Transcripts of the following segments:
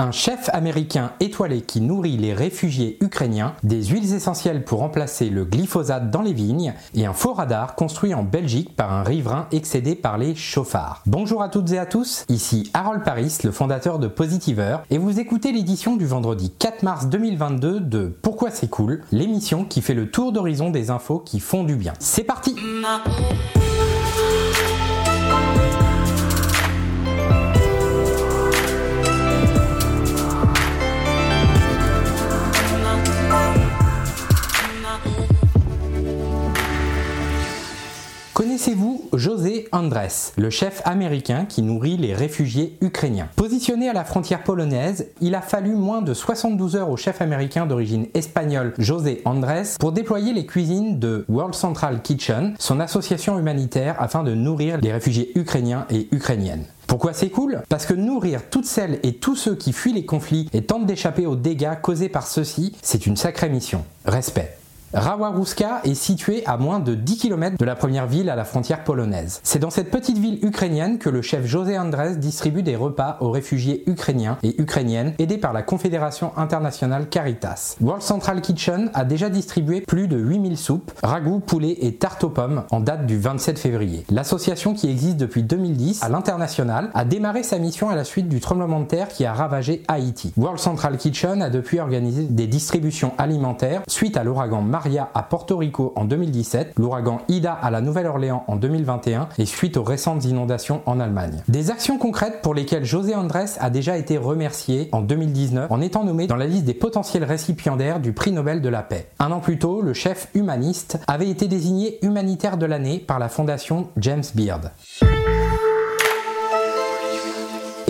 Un chef américain étoilé qui nourrit les réfugiés ukrainiens, des huiles essentielles pour remplacer le glyphosate dans les vignes et un faux radar construit en Belgique par un riverain excédé par les chauffards. Bonjour à toutes et à tous, ici Harold Paris, le fondateur de Positiver, et vous écoutez l'édition du vendredi 4 mars 2022 de Pourquoi c'est cool, l'émission qui fait le tour d'horizon des infos qui font du bien. C'est parti! Connaissez-vous José Andrés, le chef américain qui nourrit les réfugiés ukrainiens Positionné à la frontière polonaise, il a fallu moins de 72 heures au chef américain d'origine espagnole José Andrés pour déployer les cuisines de World Central Kitchen, son association humanitaire afin de nourrir les réfugiés ukrainiens et ukrainiennes. Pourquoi c'est cool? Parce que nourrir toutes celles et tous ceux qui fuient les conflits et tentent d'échapper aux dégâts causés par ceux-ci, c'est une sacrée mission. Respect. Rawaruska est située à moins de 10 km de la première ville à la frontière polonaise. C'est dans cette petite ville ukrainienne que le chef José Andrés distribue des repas aux réfugiés ukrainiens et ukrainiennes aidés par la Confédération internationale Caritas. World Central Kitchen a déjà distribué plus de 8000 soupes, ragoûts, poulets et tartes aux pommes en date du 27 février. L'association qui existe depuis 2010 à l'international a démarré sa mission à la suite du tremblement de terre qui a ravagé Haïti. World Central Kitchen a depuis organisé des distributions alimentaires suite à l'ouragan Maria à Porto Rico en 2017, l'ouragan Ida à la Nouvelle-Orléans en 2021 et suite aux récentes inondations en Allemagne. Des actions concrètes pour lesquelles José Andrés a déjà été remercié en 2019 en étant nommé dans la liste des potentiels récipiendaires du prix Nobel de la paix. Un an plus tôt, le chef humaniste avait été désigné humanitaire de l'année par la fondation James Beard.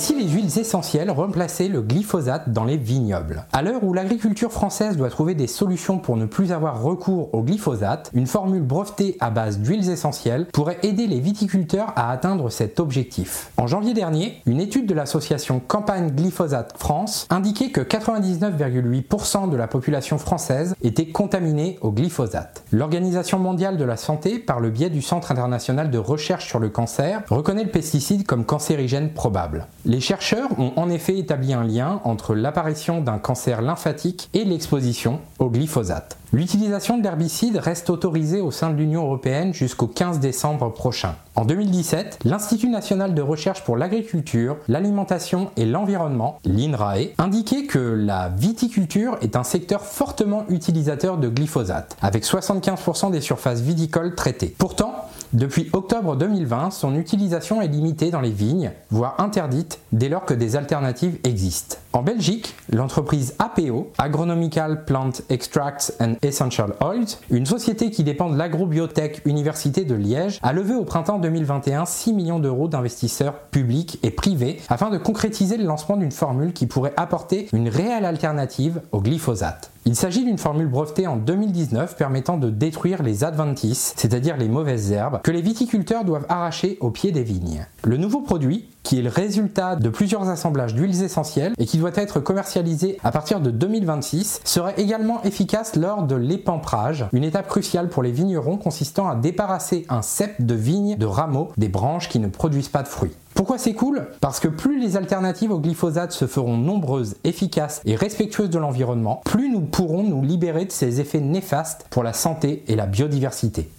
Si les huiles essentielles remplaçaient le glyphosate dans les vignobles À l'heure où l'agriculture française doit trouver des solutions pour ne plus avoir recours au glyphosate, une formule brevetée à base d'huiles essentielles pourrait aider les viticulteurs à atteindre cet objectif. En janvier dernier, une étude de l'association Campagne Glyphosate France indiquait que 99,8% de la population française était contaminée au glyphosate. L'Organisation mondiale de la santé, par le biais du Centre international de recherche sur le cancer, reconnaît le pesticide comme cancérigène probable. Les chercheurs ont en effet établi un lien entre l'apparition d'un cancer lymphatique et l'exposition au glyphosate. L'utilisation de l'herbicide reste autorisée au sein de l'Union européenne jusqu'au 15 décembre prochain. En 2017, l'Institut national de recherche pour l'agriculture, l'alimentation et l'environnement, l'INRAE, indiquait que la viticulture est un secteur fortement utilisateur de glyphosate, avec 75% des surfaces viticoles traitées. Pourtant, depuis octobre 2020, son utilisation est limitée dans les vignes, voire interdite dès lors que des alternatives existent. En Belgique, l'entreprise APO, Agronomical Plant Extracts and Essential Oils, une société qui dépend de l'agrobiotech Université de Liège, a levé au printemps 2021 6 millions d'euros d'investisseurs publics et privés afin de concrétiser le lancement d'une formule qui pourrait apporter une réelle alternative au glyphosate. Il s'agit d'une formule brevetée en 2019 permettant de détruire les adventices, c'est-à-dire les mauvaises herbes, que les viticulteurs doivent arracher au pied des vignes. Le nouveau produit, qui est le résultat de plusieurs assemblages d'huiles essentielles et qui doit être commercialisé à partir de 2026, serait également efficace lors de l'épamprage, une étape cruciale pour les vignerons consistant à débarrasser un cep de vigne de rameaux des branches qui ne produisent pas de fruits. Pourquoi c'est cool? Parce que plus les alternatives au glyphosate se feront nombreuses, efficaces et respectueuses de l'environnement, plus nous pourrons nous libérer de ces effets néfastes pour la santé et la biodiversité.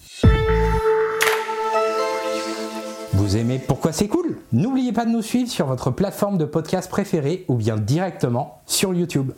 Vous aimez Pourquoi c'est cool? N'oubliez pas de nous suivre sur votre plateforme de podcast préférée ou bien directement sur YouTube.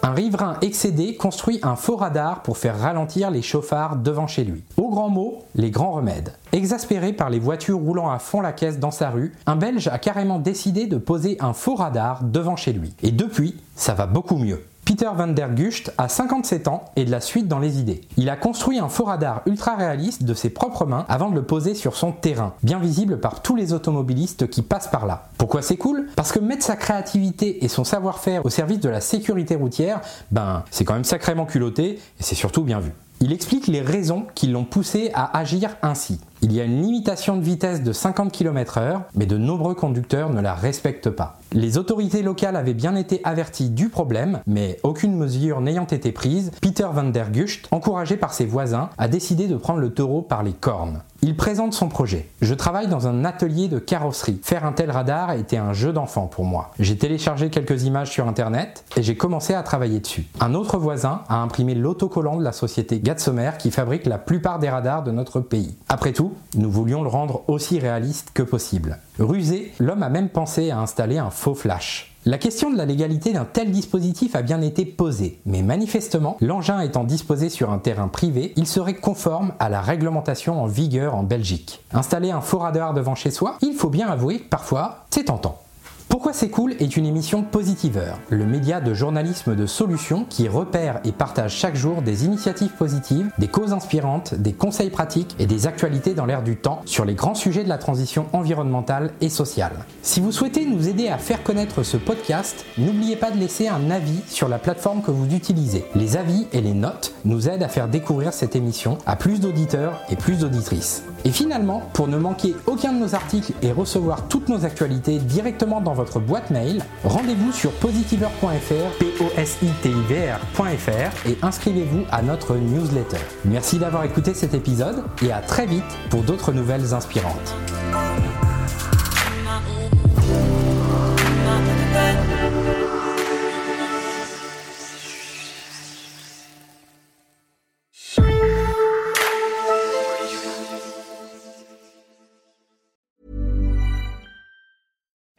Un riverain excédé construit un faux radar pour faire ralentir les chauffards devant chez lui. Au grand mot, les grands remèdes. Exaspéré par les voitures roulant à fond la caisse dans sa rue, un Belge a carrément décidé de poser un faux radar devant chez lui. Et depuis, ça va beaucoup mieux. Peter van der Gucht a 57 ans et de la suite dans les idées. Il a construit un faux radar ultra réaliste de ses propres mains avant de le poser sur son terrain, bien visible par tous les automobilistes qui passent par là. Pourquoi c'est cool? Parce que mettre sa créativité et son savoir-faire au service de la sécurité routière, ben c'est quand même sacrément culotté et c'est surtout bien vu. Il explique les raisons qui l'ont poussé à agir ainsi. Il y a une limitation de vitesse de 50 km/h, mais de nombreux conducteurs ne la respectent pas. Les autorités locales avaient bien été averties du problème, mais aucune mesure n'ayant été prise, Peter van der Gucht, encouragé par ses voisins, a décidé de prendre le taureau par les cornes. Il présente son projet. Je travaille dans un atelier de carrosserie. Faire un tel radar était un jeu d'enfant pour moi. J'ai téléchargé quelques images sur internet et j'ai commencé à travailler dessus. Un autre voisin a imprimé l'autocollant de la société Gatsomer qui fabrique la plupart des radars de notre pays. Après tout, nous voulions le rendre aussi réaliste que possible. Rusé, l'homme a même pensé à installer un faux flash. La question de la légalité d'un tel dispositif a bien été posée, mais manifestement, l'engin étant disposé sur un terrain privé, il serait conforme à la réglementation en vigueur en Belgique. Installer un faux radar devant chez soi, il faut bien avouer que parfois, c'est tentant. Pourquoi c'est cool est une émission Positiveur, le média de journalisme de solutions qui repère et partage chaque jour des initiatives positives, des causes inspirantes, des conseils pratiques et des actualités dans l'air du temps sur les grands sujets de la transition environnementale et sociale. Si vous souhaitez nous aider à faire connaître ce podcast, n'oubliez pas de laisser un avis sur la plateforme que vous utilisez. Les avis et les notes nous aident à faire découvrir cette émission à plus d'auditeurs et plus d'auditrices. Et finalement, pour ne manquer aucun de nos articles et recevoir toutes nos actualités directement dans votre boîte mail, rendez-vous sur positiver.fr, p o s i t et inscrivez-vous à notre newsletter. Merci d'avoir écouté cet épisode et à très vite pour d'autres nouvelles inspirantes.